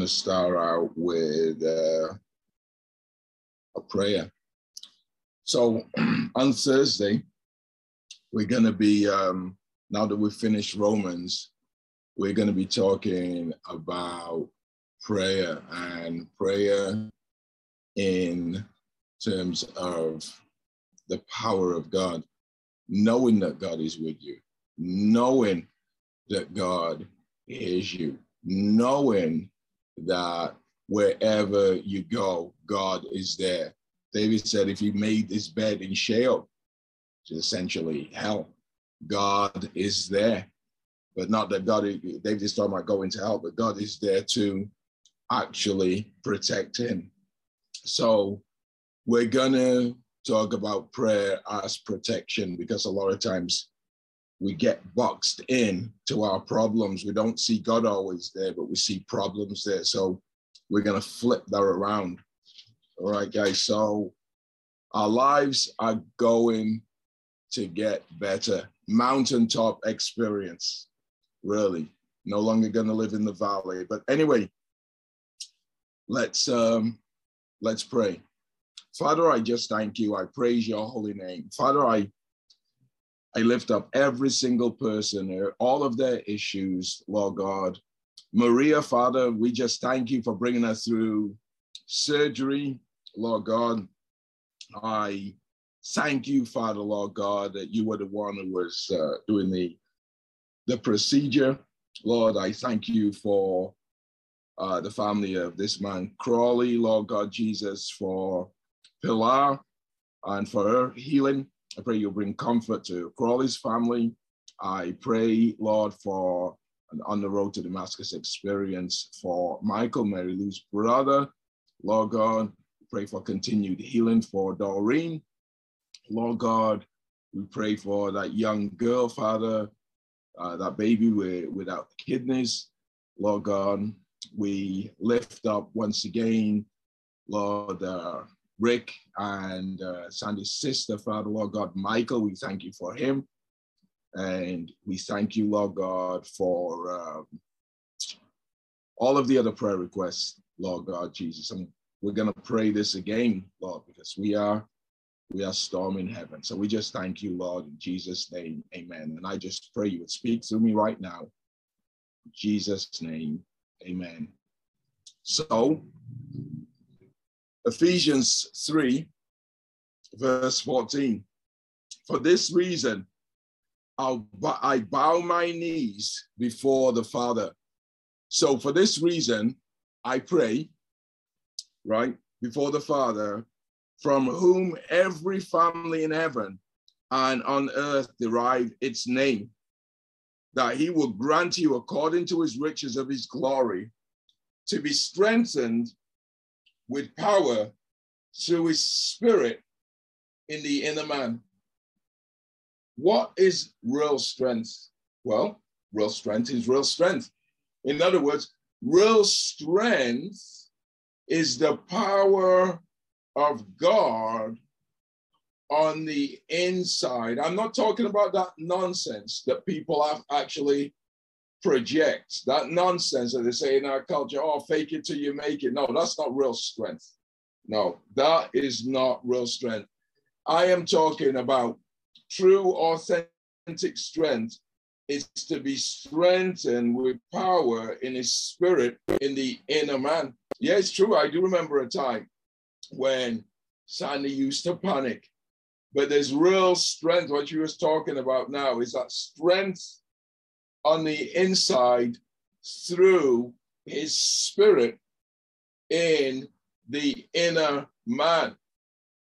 to start out with uh, a prayer. So on Thursday, we're to be, um, now that we've finished Romans, we're to be talking about prayer and prayer in terms of the power of God, knowing that God is with you, knowing that God hears you, knowing that wherever you go, God is there. David said, if he made his bed in Sheol, which is essentially hell, God is there. But not that God, David is talking about going to hell, but God is there to actually protect him. So we're going to talk about prayer as protection because a lot of times we get boxed in to our problems. We don't see God always there, but we see problems there. So we're going to flip that around. All right, guys. So our lives are going to get better. Mountaintop experience, really. No longer going to live in the valley. But anyway, let's um, let's pray. Father, I just thank you. I praise your holy name. Father, I I lift up every single person all of their issues, Lord God. Maria, Father, we just thank you for bringing us through surgery, Lord God. I thank you, Father, Lord God, that you were the one who was uh, doing the, the procedure. Lord, I thank you for uh, the family of this man, Crawley, Lord God Jesus, for Pilar and for her healing. I pray you'll bring comfort to Crawley's family. I pray, Lord, for an on the road to Damascus experience for Michael, Mary Lou's brother. Lord God, pray for continued healing for Doreen. Lord God, we pray for that young girl, Father, uh, that baby with, without kidneys. Lord God, we lift up once again, Lord, uh, Rick and uh, Sandy's sister, Father, Lord God, Michael, we thank you for him. And we thank you, Lord God, for um, all of the other prayer requests, Lord God, Jesus. And we're going to pray this again, Lord, because we are we are storming heaven. So we just thank you, Lord, in Jesus' name, amen. And I just pray you would speak through me right now. In Jesus' name, amen. So Ephesians 3, verse 14. For this reason, I bow my knees before the Father. So, for this reason, I pray, right, before the Father, from whom every family in heaven and on earth derive its name, that he will grant you, according to his riches of his glory, to be strengthened with power through his spirit in the inner man. What is real strength? Well, real strength is real strength. In other words, real strength is the power of God on the inside. I'm not talking about that nonsense that people have actually project that nonsense that they say in our culture, oh, fake it till you make it. No, that's not real strength. No, that is not real strength. I am talking about true, authentic strength is to be strengthened with power in his spirit in the inner man. Yeah, it's true. I do remember a time when Sandy used to panic. But there's real strength. What you was talking about now is that strength on the inside through his spirit in the inner man.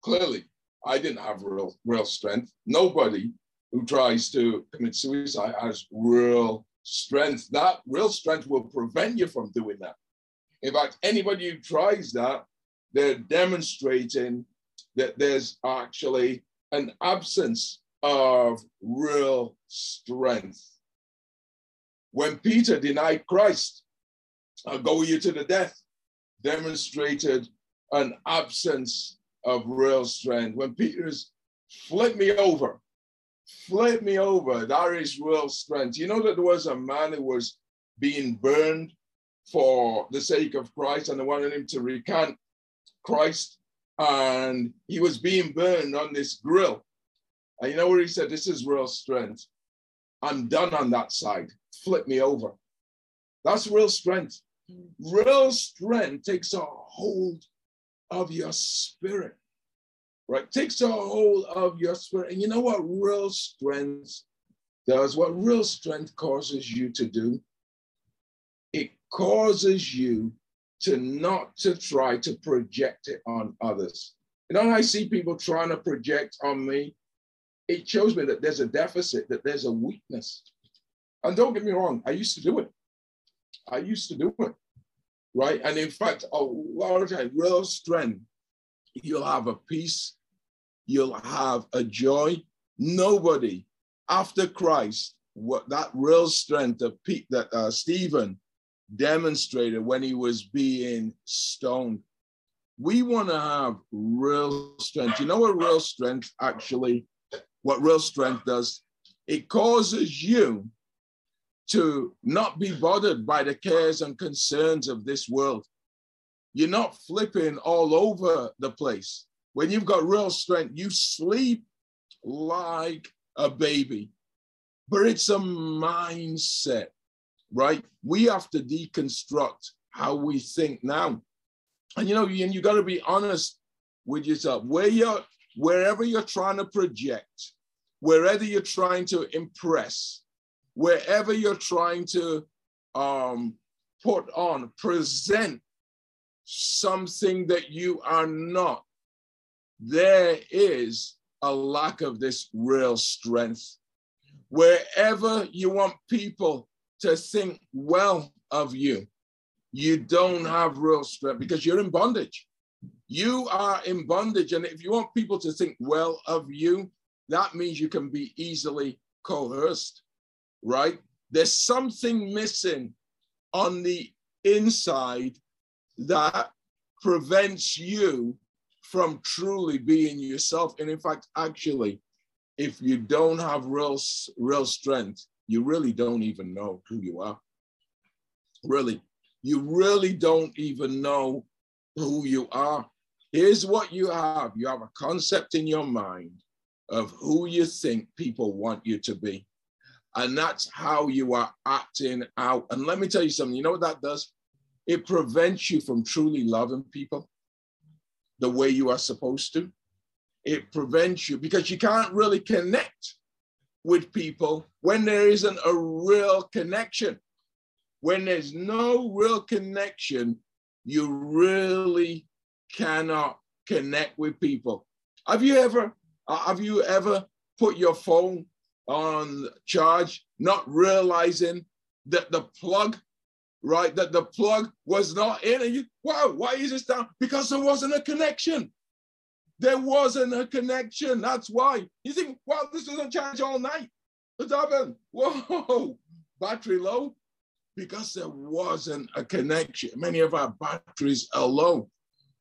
Clearly, I didn't have real, real strength. Nobody who tries to commit suicide has real strength. That real strength will prevent you from doing that. In fact, anybody who tries that, they're demonstrating that there's actually an absence of real strength. When Peter denied Christ, I'll go you to the death, demonstrated an absence of real strength. When Peter's flip me over, flip me over. That is real strength. You know that there was a man who was being burned for the sake of Christ and they wanted him to recant Christ. And he was being burned on this grill. And you know what he said? This is real strength. I'm done on that side. Flip me over. That's real strength. Real strength takes a hold of your spirit, right? Takes a hold of your spirit. And you know what real strength does? What real strength causes you to do? It causes you to not to try to project it on others. You know, I see people trying to project on me, it shows me that there's a deficit, that there's a weakness. And don't get me wrong, I used to do it. I used to do it, right? And in fact, a times, real strength, you'll have a peace, you'll have a joy. Nobody after Christ, what that real strength of Pete, that uh, Stephen demonstrated when he was being stoned. We want to have real strength. You know what real strength actually, what real strength does? It causes you to not be bothered by the cares and concerns of this world. You're not flipping all over the place. When you've got real strength, you sleep like a baby. But it's a mindset right? We have to deconstruct how we think now. And you know, and you got to be honest with yourself. Where you're, wherever you're trying to project, wherever you're trying to impress, wherever you're trying to um, put on, present something that you are not, there is a lack of this real strength. Wherever you want people to think well of you, you don't have real strength because you're in bondage. You are in bondage. And if you want people to think well of you, that means you can be easily coerced, right? There's something missing on the inside that prevents you from truly being yourself. And in fact, actually, if you don't have real, real strength, you really don't even know who you are. Really, you really don't even know who you are. Here's what you have you have a concept in your mind of who you think people want you to be. And that's how you are acting out. And let me tell you something you know what that does? It prevents you from truly loving people the way you are supposed to. It prevents you because you can't really connect with people when there isn't a real connection. When there's no real connection, you really cannot connect with people. Have you ever uh, have you ever put your phone on charge, not realizing that the plug, right, that the plug was not in, and you, wow, why is this down? Because there wasn't a connection. There wasn't a connection. That's why. You think, well, this doesn't charge all night. What's happened? Whoa, battery low? Because there wasn't a connection. Many of our batteries are low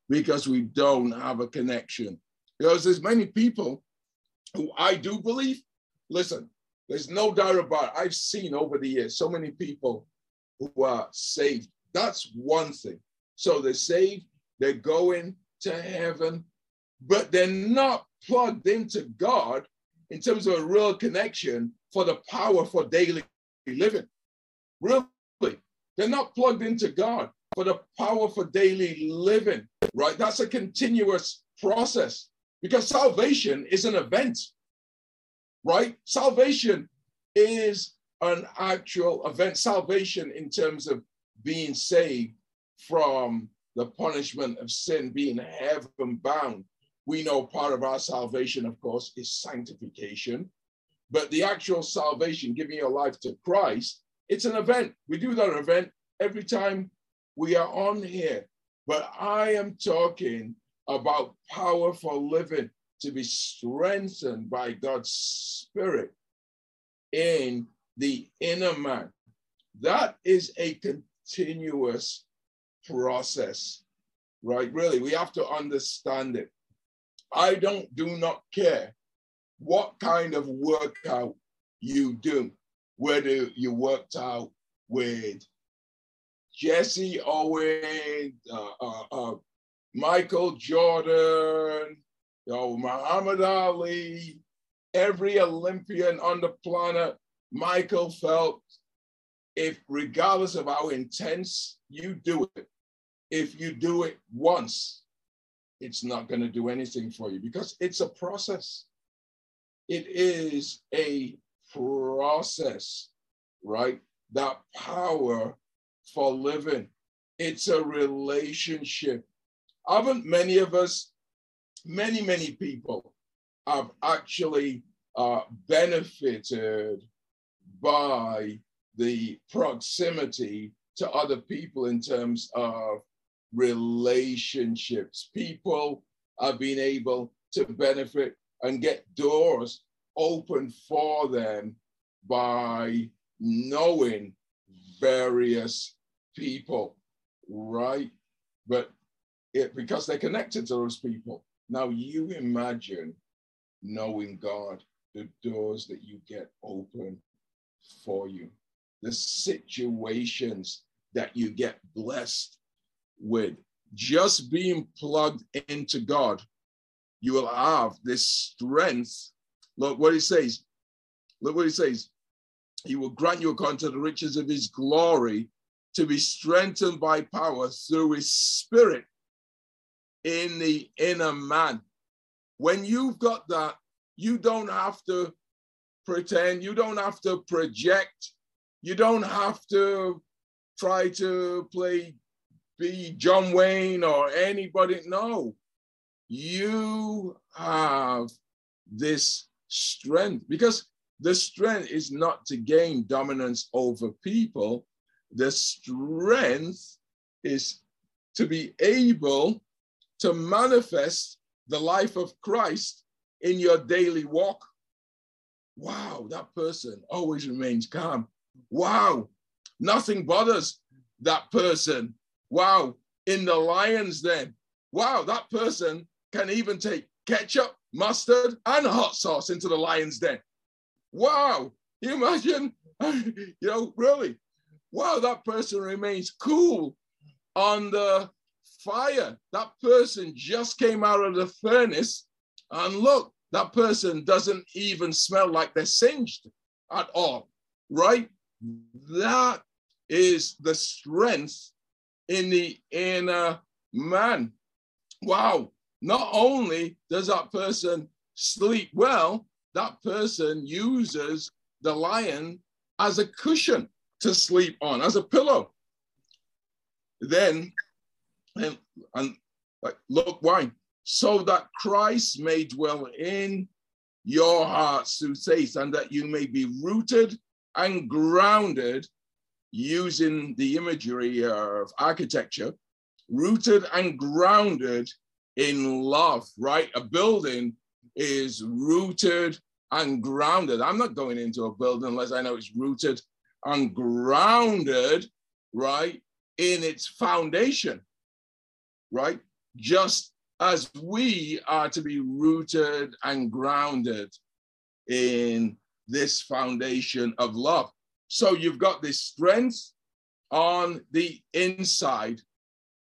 because we don't have a connection. Because there's many people who I do believe, listen, there's no doubt about it. I've seen over the years so many people who are saved. That's one thing. So they're saved, they're going to heaven, but they're not plugged into God in terms of a real connection for the power for daily living. Really, they're not plugged into God for the power for daily living, right? That's a continuous process because salvation is an event, right? Salvation is an actual event. Salvation, in terms of being saved from the punishment of sin, being heaven bound, we know part of our salvation, of course, is sanctification. But the actual salvation, giving your life to Christ, it's an event. We do that event every time we are on here. But I am talking about powerful living to be strengthened by God's Spirit in the inner man. That is a continuous process, right? Really, we have to understand it. I don't do not care what kind of workout you do, whether you worked out with Jesse Owens, uh, uh, uh, Michael Jordan, you know, Muhammad Ali, every Olympian on the planet, Michael Phelps, if regardless of how intense you do it, if you do it once, it's not going to do anything for you because it's a process. It is a process, right? That power for living. It's a relationship. Haven't many of us, many, many people have actually uh, benefited by the proximity to other people in terms of relationships. People have been able to benefit and get doors open for them by knowing various people, right? But it, because they're connected to those people. Now you imagine knowing God, the doors that you get open for you, the situations that you get blessed with. Just being plugged into God, you will have this strength. Look what he says. Look what he says. He will grant you according to the riches of his glory to be strengthened by power through his spirit in the inner man. When you've got that, you don't have to pretend, you don't have to project, you don't have to try to play be John Wayne or anybody. No, you have this strength because the strength is not to gain dominance over people. The strength is to be able to manifest the life of Christ in your daily walk. Wow, that person always remains calm. Wow, nothing bothers that person. Wow, in the lion's den. Wow, that person can even take ketchup, mustard, and hot sauce into the lion's den. Wow, you imagine? you know, really? Wow, that person remains cool on the fire. That person just came out of the furnace, and look, that person doesn't even smell like they're singed at all, right? That is the strength in the inner man. Wow. Not only does that person sleep well, that person uses the lion as a cushion to sleep on, as a pillow. Then, and, and like, look why, so that Christ may dwell in your hearts through faith, and that you may be rooted and grounded using the imagery of architecture, rooted and grounded in love, right? A building is rooted and grounded. I'm not going into a building unless I know it's rooted and grounded, right, in its foundation, right? Just as we are to be rooted and grounded in this foundation of love. So you've got this strength on the inside.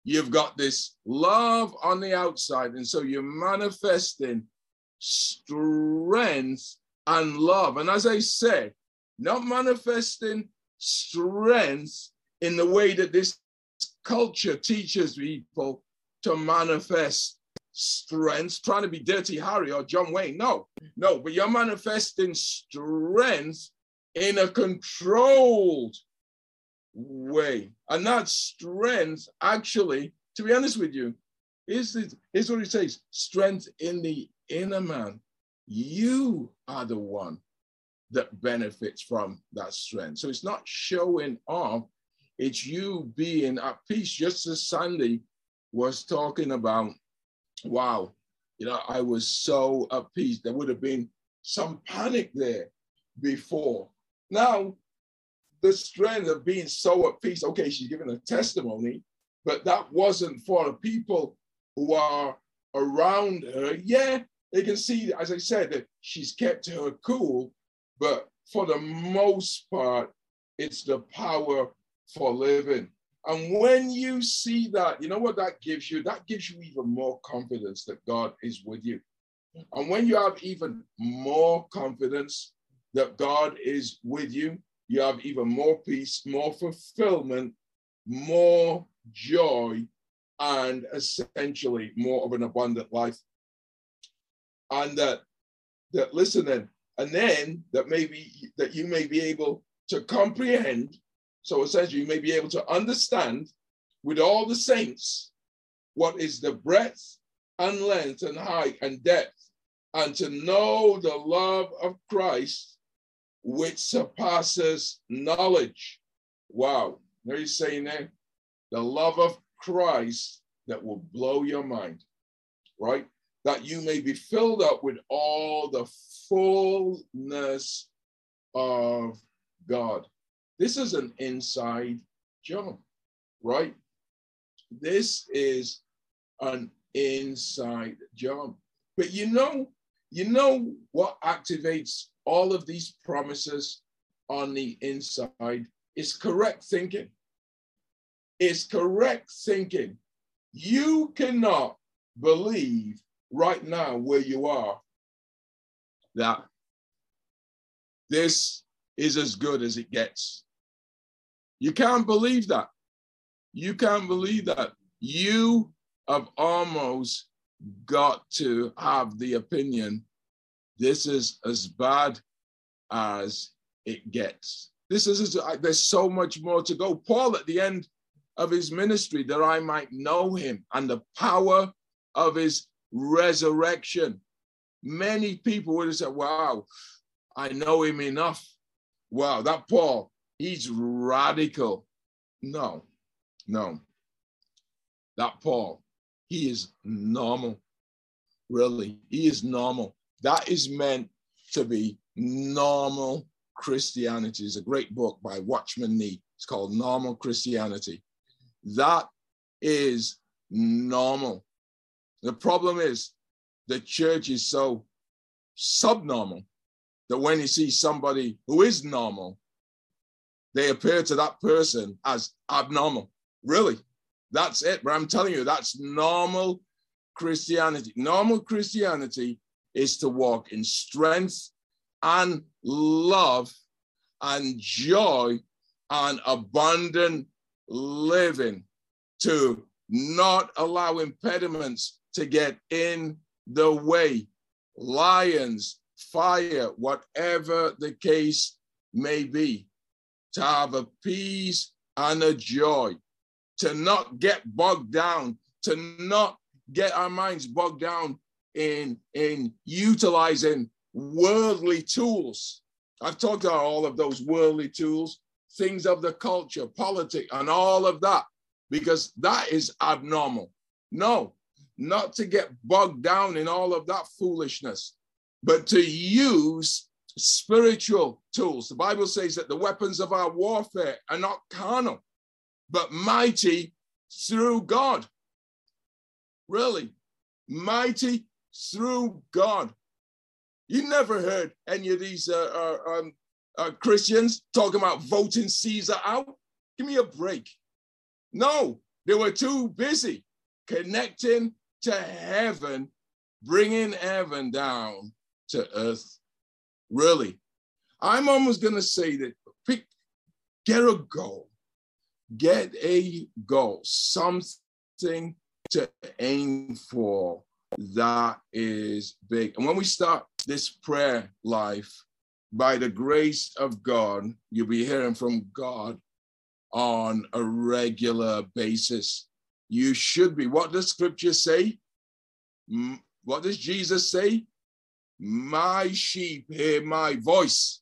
You've got this love on the outside. And so you're manifesting strength and love. And as I said, not manifesting strength in the way that this culture teaches people to manifest strength, trying to be Dirty Harry or John Wayne. No, no, but you're manifesting strength in a controlled way. And that strength, actually, to be honest with you, is here's what he says strength in the inner man. You are the one that benefits from that strength. So it's not showing off, it's you being at peace. Just as Sandy was talking about, wow, you know, I was so at peace. There would have been some panic there before. Now, the strength of being so at peace, okay, she's giving a testimony, but that wasn't for the people who are around her. Yeah, they can see, as I said, that she's kept her cool, but for the most part, it's the power for living. And when you see that, you know what that gives you? That gives you even more confidence that God is with you. And when you have even more confidence that God is with you, you have even more peace, more fulfillment, more joy, and essentially more of an abundant life. And that, that listening, and then that maybe that you may be able to comprehend. So essentially, you may be able to understand with all the saints what is the breadth and length and height and depth, and to know the love of Christ, which surpasses knowledge. Wow. There he's saying there, the love of Christ that will blow your mind, right? That you may be filled up with all the fullness of God. This is an inside job, right? This is an inside job. But you know, you know what activates all of these promises on the inside is correct thinking. It's correct thinking. You cannot believe right now where you are that this is as good as it gets. You can't believe that. You can't believe that. You have almost got to have the opinion this is as bad as it gets. This is, uh, there's so much more to go. Paul, at the end of his ministry, that I might know him and the power of his resurrection. Many people would have said, Wow, I know him enough. Wow, that Paul, he's radical. No, no. That Paul, he is normal. Really, he is normal. That is meant to be normal Christianity. It's a great book by Watchman Nee. It's called Normal Christianity. That is normal. The problem is the church is so subnormal that when you see somebody who is normal, they appear to that person as abnormal. Really, that's it. But I'm telling you, that's normal Christianity. Normal Christianity is to walk in strength and love and joy and abundant living, to not allow impediments to get in the way. Lions, fire, whatever the case may be, to have a peace and a joy, to not get bogged down, to not get our minds bogged down in, in utilizing worldly tools. I've talked about all of those worldly tools, things of the culture, politics, and all of that, because that is abnormal. No, not to get bogged down in all of that foolishness, but to use spiritual tools. The Bible says that the weapons of our warfare are not carnal, but mighty through God. Really, mighty through God. You never heard any of these uh, uh, um, uh, Christians talking about voting Caesar out? Give me a break. No, they were too busy connecting to heaven, bringing heaven down to earth. Really, I'm almost going to say that pick, get a goal, get a goal, something to aim for that is big. And when we start this prayer life, by the grace of God, you'll be hearing from God on a regular basis. You should be. What does scripture say? What does Jesus say? My sheep hear my voice.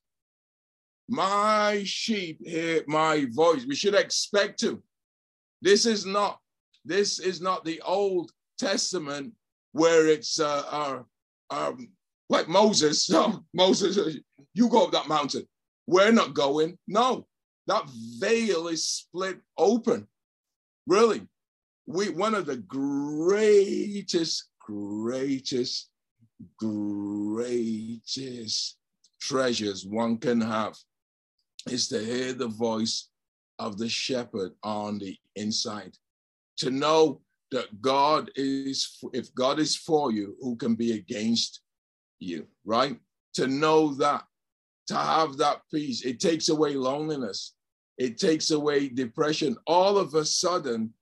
My sheep hear my voice. We should expect to. This is not this is not the Old Testament where it's uh, uh, um, like Moses. No, Moses, you go up that mountain. We're not going. No, that veil is split open. Really, we one of the greatest, greatest greatest treasures one can have is to hear the voice of the shepherd on the inside. To know that God is, if God is for you, who can be against you, right? To know that, to have that peace, it takes away loneliness, it takes away depression. All of a sudden,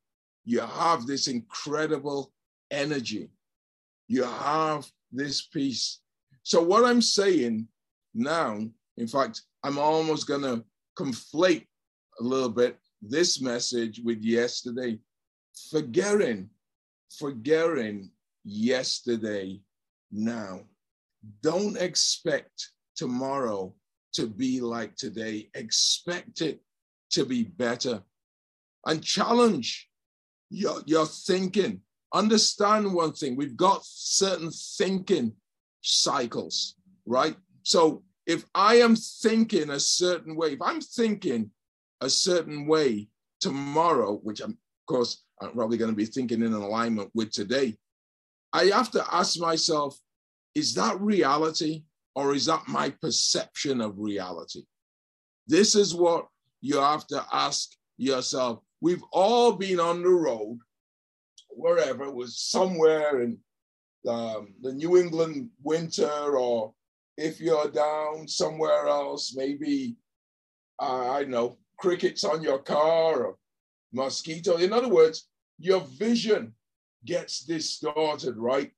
you have this incredible energy. You have this peace. So, what I'm saying now, in fact, I'm almost going to conflate a little bit this message with yesterday. Forgetting, forgetting yesterday now. Don't expect tomorrow to be like today. Expect it to be better. And challenge your, your thinking. Understand one thing we've got certain thinking cycles, right? So if I am thinking a certain way, if I'm thinking a certain way tomorrow, which I'm, of course, I'm probably going to be thinking in alignment with today, I have to ask myself, is that reality or is that my perception of reality? This is what you have to ask yourself. We've all been on the road, wherever it was somewhere in um, the New England winter, or if you're down somewhere else, maybe, uh, I know, crickets on your car or mosquito. In other words, your vision gets distorted, right?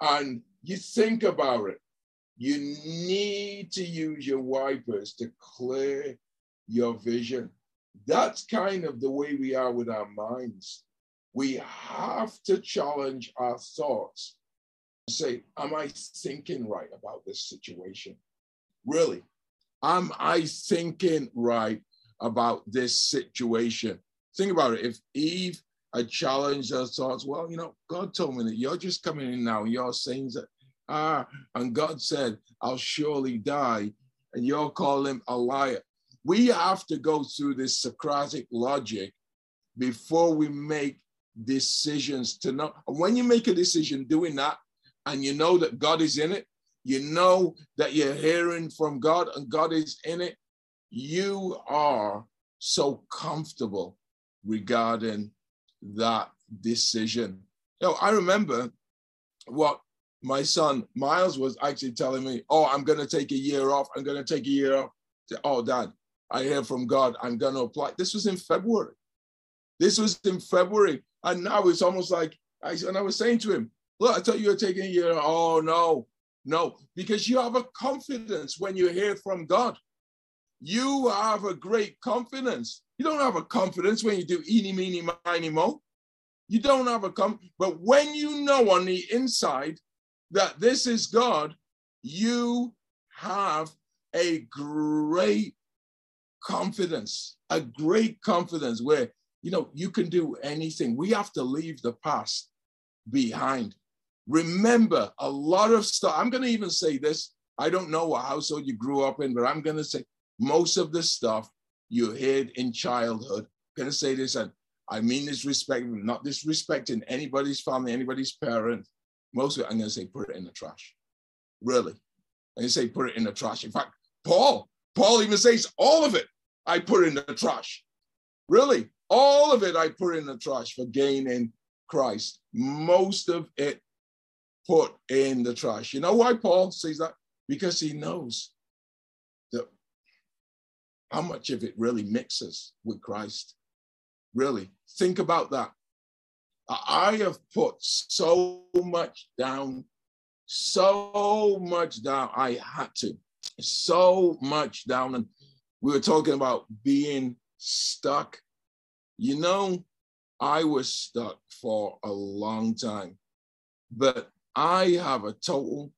And you think about it. You need to use your wipers to clear your vision. That's kind of the way we are with our minds. We have to challenge our thoughts. Say, am I thinking right about this situation? Really? Am I thinking right about this situation. Think about it. If Eve had challenged her thoughts, well, you know, God told me that you're just coming in now, you're saying that, ah, and God said, I'll surely die, and you're calling him a liar. We have to go through this Socratic logic before we make decisions to know. When you make a decision doing that, and you know that God is in it, you know that you're hearing from God and God is in it, you are so comfortable regarding that decision. You know, I remember what my son Miles was actually telling me, Oh, I'm going to take a year off. I'm going to take a year off. Oh, dad, I hear from God. I'm going to apply. This was in February. This was in February. And now it's almost like, I, and I was saying to him, Look, I thought you were taking a year. Oh, no, no, because you have a confidence when you hear from God you have a great confidence. You don't have a confidence when you do eeny, meeny, miny, mo. You don't have a com, but when you know on the inside that this is God, you have a great confidence, a great confidence where you know you can do anything. We have to leave the past behind. Remember a lot of stuff. I'm going to even say this. I don't know what household you grew up in, but I'm going to say most of the stuff you heard in childhood. I'm gonna say this, and I mean this respect, not disrespecting anybody's family, anybody's parent. Most of it, I'm gonna say put it in the trash. Really. And you say put it in the trash. In fact, Paul, Paul even says all of it I put in the trash. Really, all of it I put in the trash for gaining Christ. Most of it put in the trash. You know why Paul says that? Because he knows that how much of it really mixes with Christ? Really, think about that. I have put so much down, so much down. I had to, so much down. And we were talking about being stuck. You know, I was stuck for a long time, but I have a total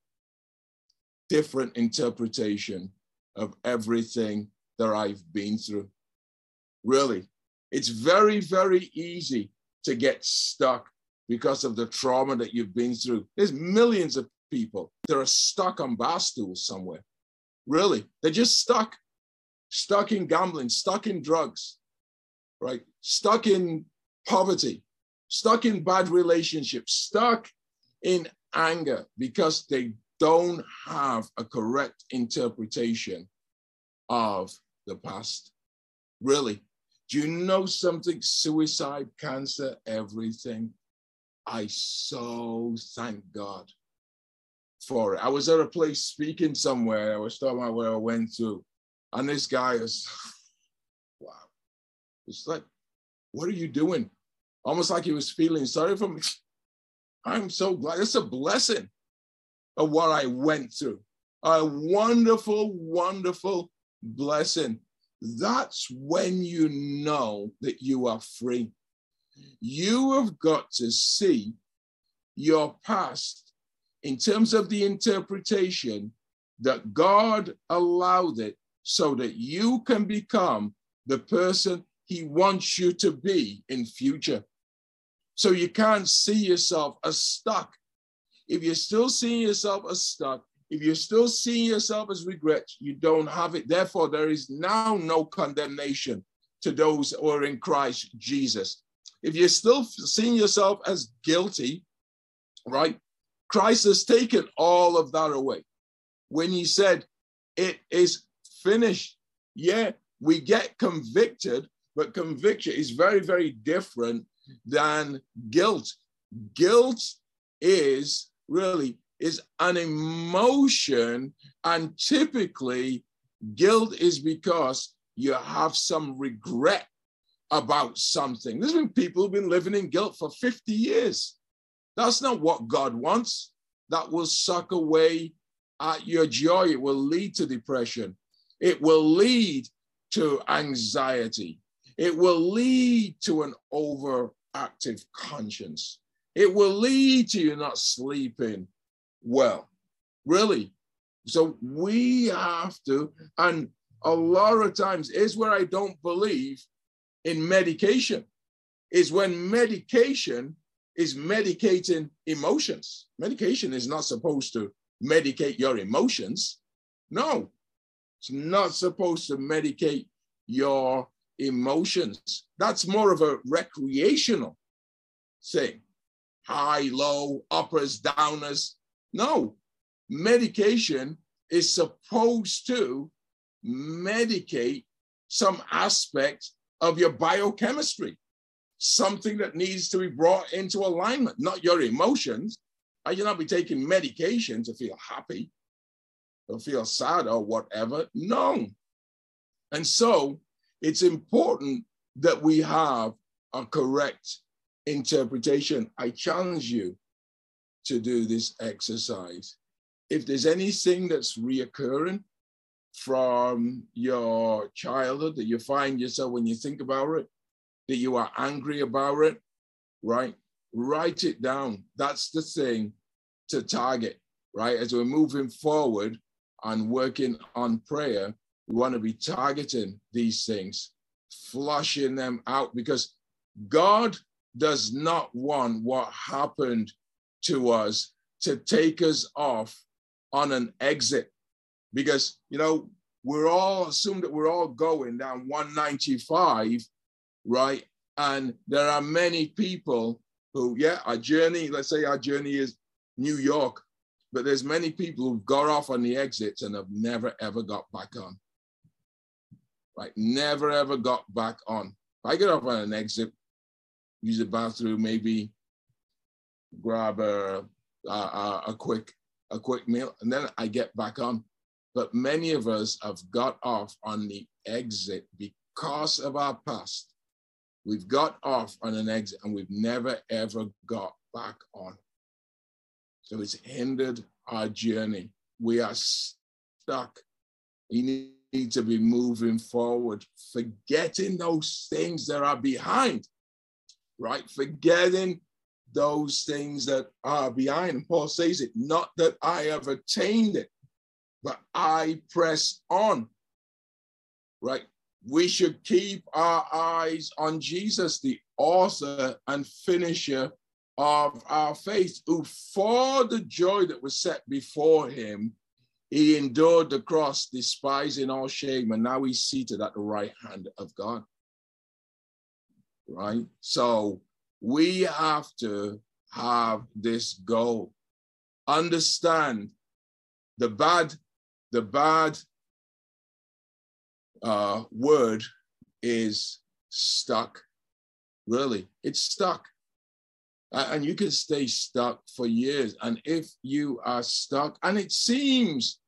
different interpretation of everything that I've been through. Really, it's very, very easy to get stuck because of the trauma that you've been through. There's millions of people that are stuck on bar stools somewhere. Really, they're just stuck, stuck in gambling, stuck in drugs, right? Stuck in poverty, stuck in bad relationships, stuck in anger because they don't have a correct interpretation of the past. Really. Do you know something? Suicide, cancer, everything. I so thank God for it. I was at a place speaking somewhere. I was talking about where I went to, and this guy is, wow. It's like, what are you doing? Almost like he was feeling sorry for me. I'm so glad. It's a blessing of what I went through. A wonderful, wonderful blessing. That's when you know that you are free. You have got to see your past in terms of the interpretation that God allowed it so that you can become the person he wants you to be in future. So you can't see yourself as stuck. If you're still seeing yourself as stuck, if you're still seeing yourself as regret, you don't have it. Therefore, there is now no condemnation to those who are in Christ Jesus. If you're still seeing yourself as guilty, right? Christ has taken all of that away. When he said, It is finished, yeah, we get convicted, but conviction is very, very different than guilt. Guilt is really is an emotion, and typically guilt is because you have some regret about something. There's been people who've been living in guilt for 50 years. That's not what God wants. That will suck away at your joy. It will lead to depression. It will lead to anxiety. It will lead to an overactive conscience. It will lead to you not sleeping well. Really. So we have to, and a lot of times is where I don't believe in medication, is when medication is medicating emotions. Medication is not supposed to medicate your emotions. No, it's not supposed to medicate your emotions. That's more of a recreational thing. High, low, uppers, downers. No, medication is supposed to medicate some aspect of your biochemistry something that needs to be brought into alignment, not your emotions. I should not be taking medication to feel happy or feel sad or whatever. No. And so it's important that we have a correct interpretation. I challenge you to do this exercise. If there's anything that's reoccurring from your childhood that you find yourself when you think about it, that you are angry about it, right? Write it down. That's the thing to target, right? As we're moving forward and working on prayer, we want to be targeting these things, flushing them out because God does not want what happened to us to take us off on an exit because, you know, we're all assumed that we're all going down 195 right? And there are many people who, yeah, our journey, let's say our journey is New York, but there's many people who've got off on the exits and have never ever got back on. Right? Never ever got back on. If I get off on an exit, use the bathroom, maybe grab a, a, a quick a quick meal, and then I get back on. But many of us have got off on the exit because of our past We've got off on an exit and we've never ever got back on. So it's hindered our journey. We are stuck. We need to be moving forward, forgetting those things that are behind, right? Forgetting those things that are behind. And Paul says it, not that I have attained it, but I press on, right? we should keep our eyes on Jesus, the author and finisher of our faith, who for the joy that was set before him, he endured the cross, despising all shame, and now he's seated at the right hand of God. Right? So we have to have this goal. understand the bad, the bad uh, word is stuck. Really, it's stuck. And you can stay stuck for years. And if you are stuck, and it seems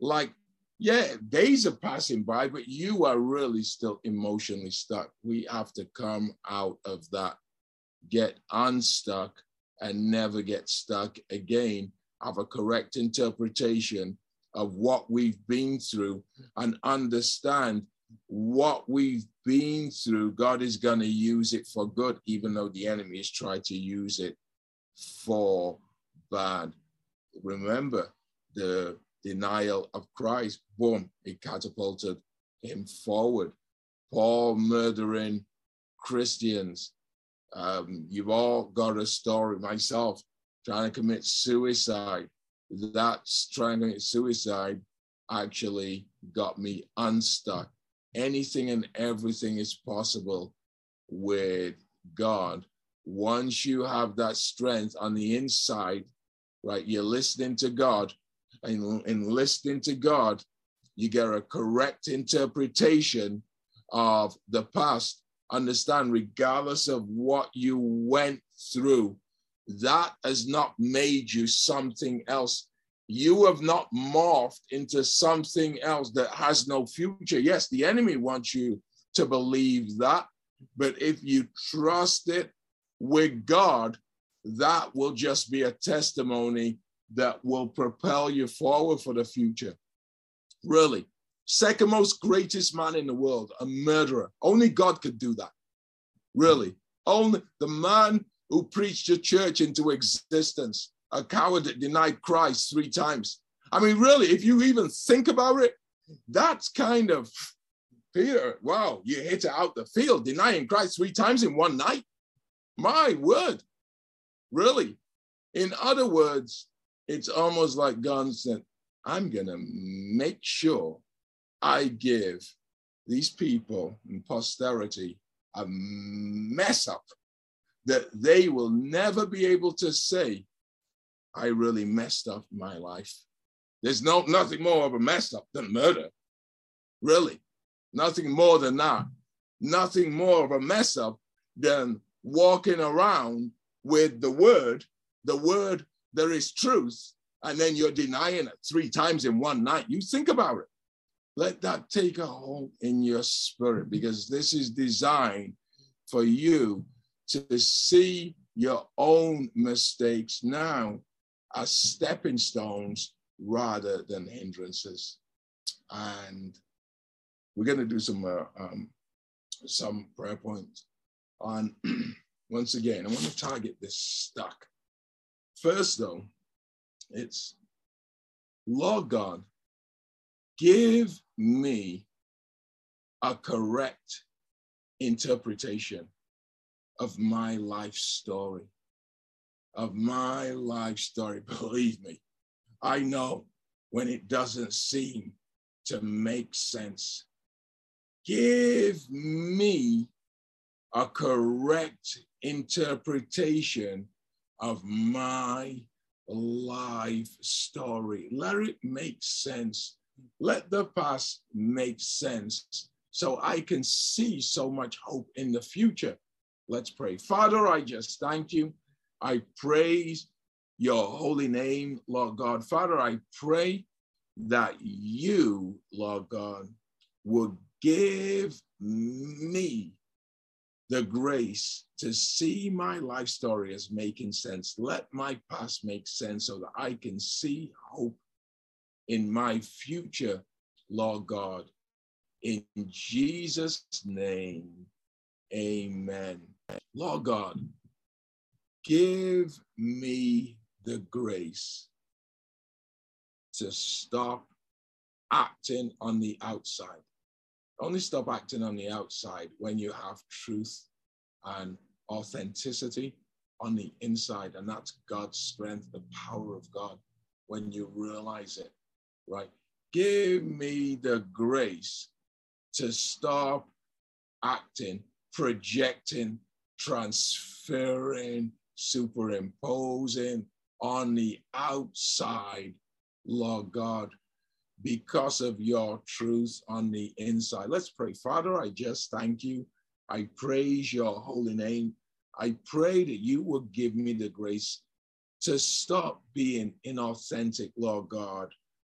like, yeah, days are passing by, but you are really still emotionally stuck. We have to come out of that, get unstuck, and never get stuck again. Have a correct interpretation of what we've been through and understand what we've been through, God is going to use it for good, even though the enemy has tried to use it for bad. Remember the denial of Christ, boom, it catapulted him forward. Paul murdering Christians. Um, you've all got a story. Myself trying to commit suicide. That's trying to commit suicide actually got me unstuck anything and everything is possible with God. Once you have that strength on the inside, right, you're listening to God, and in listening to God, you get a correct interpretation of the past. Understand, regardless of what you went through, that has not made you something else you have not morphed into something else that has no future. Yes, the enemy wants you to believe that, but if you trust it with God, that will just be a testimony that will propel you forward for the future. Really. Second most greatest man in the world, a murderer. Only God could do that. Really. Only the man who preached the church into existence a coward that denied Christ three times. I mean, really, if you even think about it, that's kind of Peter. Wow, you hit it out the field, denying Christ three times in one night. My word, really. In other words, it's almost like God said, I'm going to make sure I give these people and posterity a mess up that they will never be able to say I really messed up my life. There's no nothing more of a mess up than murder. Really. Nothing more than that. Nothing more of a mess up than walking around with the word, the word, there is truth, and then you're denying it three times in one night. You think about it. Let that take a hold in your spirit because this is designed for you to see your own mistakes now as stepping stones rather than hindrances. And we're going to do some uh, um, some prayer points on. once again, I want to target this stuck. First, though, it's Lord God, give me a correct interpretation of my life story of my life story. Believe me, I know when it doesn't seem to make sense. Give me a correct interpretation of my life story. Let it make sense. Let the past make sense so I can see so much hope in the future. Let's pray. Father, I just thank you I praise your holy name, Lord God. Father, I pray that you, Lord God, would give me the grace to see my life story as making sense. Let my past make sense so that I can see hope in my future, Lord God. In Jesus' name, amen. Lord God, Give me the grace to stop acting on the outside. Only stop acting on the outside when you have truth and authenticity on the inside. And that's God's strength, the power of God, when you realize it, right? Give me the grace to stop acting, projecting, transferring, superimposing on the outside, Lord God, because of your truth on the inside. Let's pray. Father, I just thank you. I praise your holy name. I pray that you will give me the grace to stop being inauthentic, Lord God,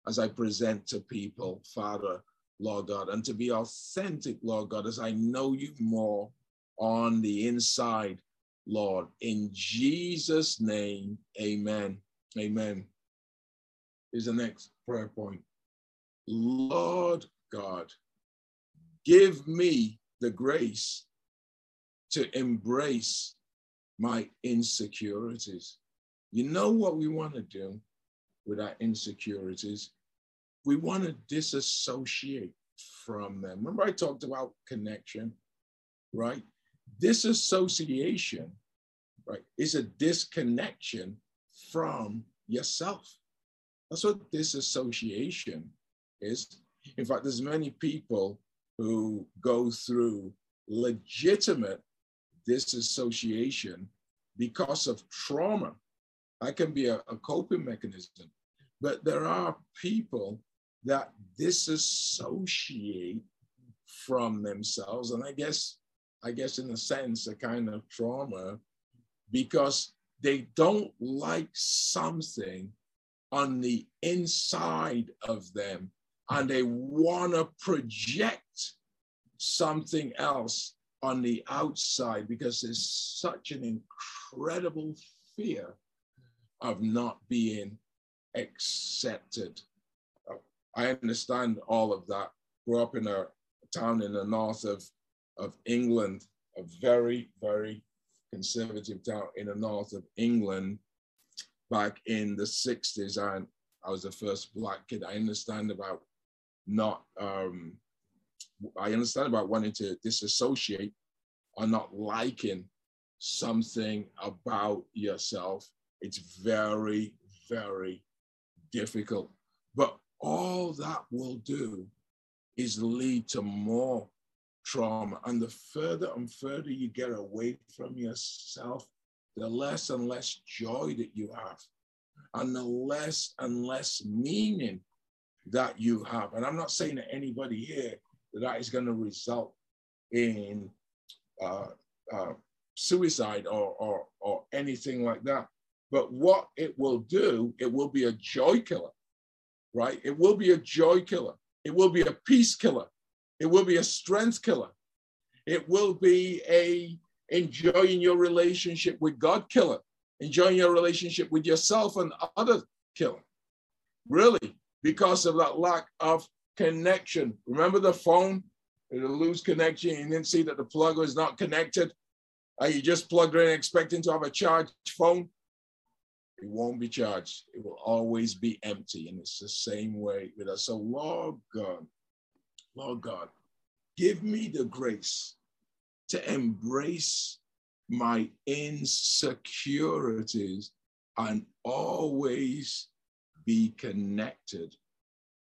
as I present to people, Father, Lord God, and to be authentic, Lord God, as I know you more on the inside, Lord. In Jesus' name, amen. Amen. Here's the next prayer point. Lord God, give me the grace to embrace my insecurities. You know what we want to do with our insecurities? We want to disassociate from them. Remember, I talked about connection, right? Disassociation, right, is a disconnection from yourself. That's what disassociation is. In fact, there's many people who go through legitimate disassociation because of trauma. That can be a, a coping mechanism. But there are people that disassociate from themselves. And I guess, I guess in a sense, a kind of trauma because they don't like something on the inside of them and they want to project something else on the outside because there's such an incredible fear of not being accepted. I understand all of that. Grew up in a town in the north of, of England, a very, very conservative town in the north of England back in the 60s. And I was the first black kid. I understand about not um, I understand about wanting to disassociate or not liking something about yourself. It's very, very difficult. But all that will do is lead to more trauma. And the further and further you get away from yourself, the less and less joy that you have, and the less and less meaning that you have. And I'm not saying that anybody here that, that is going to result in uh, uh, suicide or, or, or anything like that. But what it will do, it will be a joy killer, right? It will be a joy killer. It will be a peace killer. It will be a strength killer. It will be a enjoying your relationship with God killer, enjoying your relationship with yourself and other killer. Really, because of that lack of connection. Remember the phone? It'll lose connection. You didn't see that the plug was not connected. Are you just plugged in expecting to have a charged phone? It won't be charged. It will always be empty. And it's the same way with us. So, Lord God, Lord God, give me the grace to embrace my insecurities and always be connected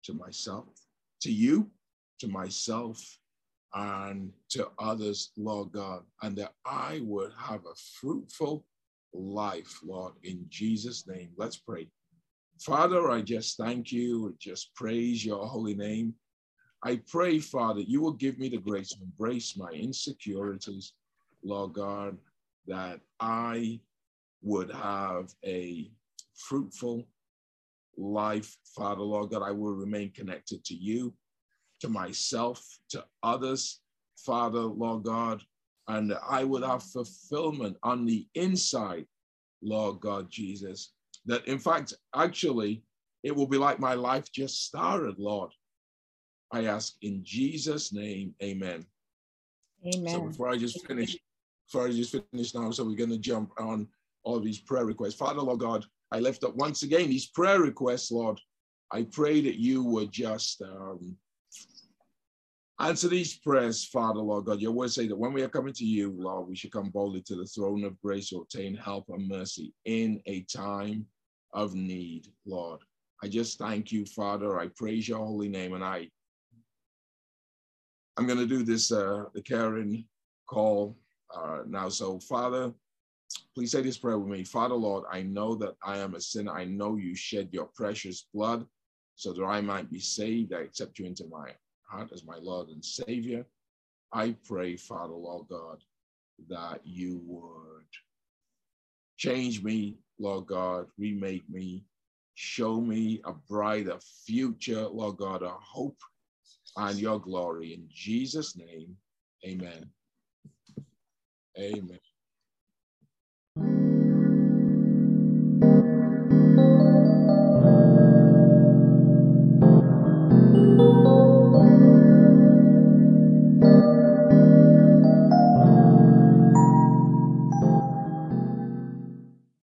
to myself, to you, to myself, and to others, Lord God, and that I would have a fruitful life, Lord, in Jesus' name. Let's pray. Father, I just thank you, just praise your holy name. I pray, Father, you will give me the grace to embrace my insecurities, Lord God, that I would have a fruitful life, Father, Lord God. I will remain connected to you, to myself, to others, Father, Lord God, and I would have fulfillment on the inside, Lord God Jesus. That in fact, actually, it will be like my life just started, Lord. I ask in Jesus' name, amen. Amen. So before I just finish, before I just finish now, so we're going to jump on all these prayer requests. Father, Lord God, I lift up once again these prayer requests, Lord. I pray that you would just um, answer these prayers, Father, Lord God. Your word say that when we are coming to you, Lord, we should come boldly to the throne of grace to obtain help and mercy in a time of need, Lord. I just thank you, Father. I praise your holy name, and I I'm going to do this uh, the caring call uh, now. So, Father, Please say this prayer with me. Father, Lord, I know that I am a sinner. I know you shed your precious blood so that I might be saved. I accept you into my heart as my Lord and Savior. I pray, Father, Lord God, that you would change me, Lord God, remake me, show me a brighter future, Lord God, a hope and your glory. In Jesus' name, amen. Amen.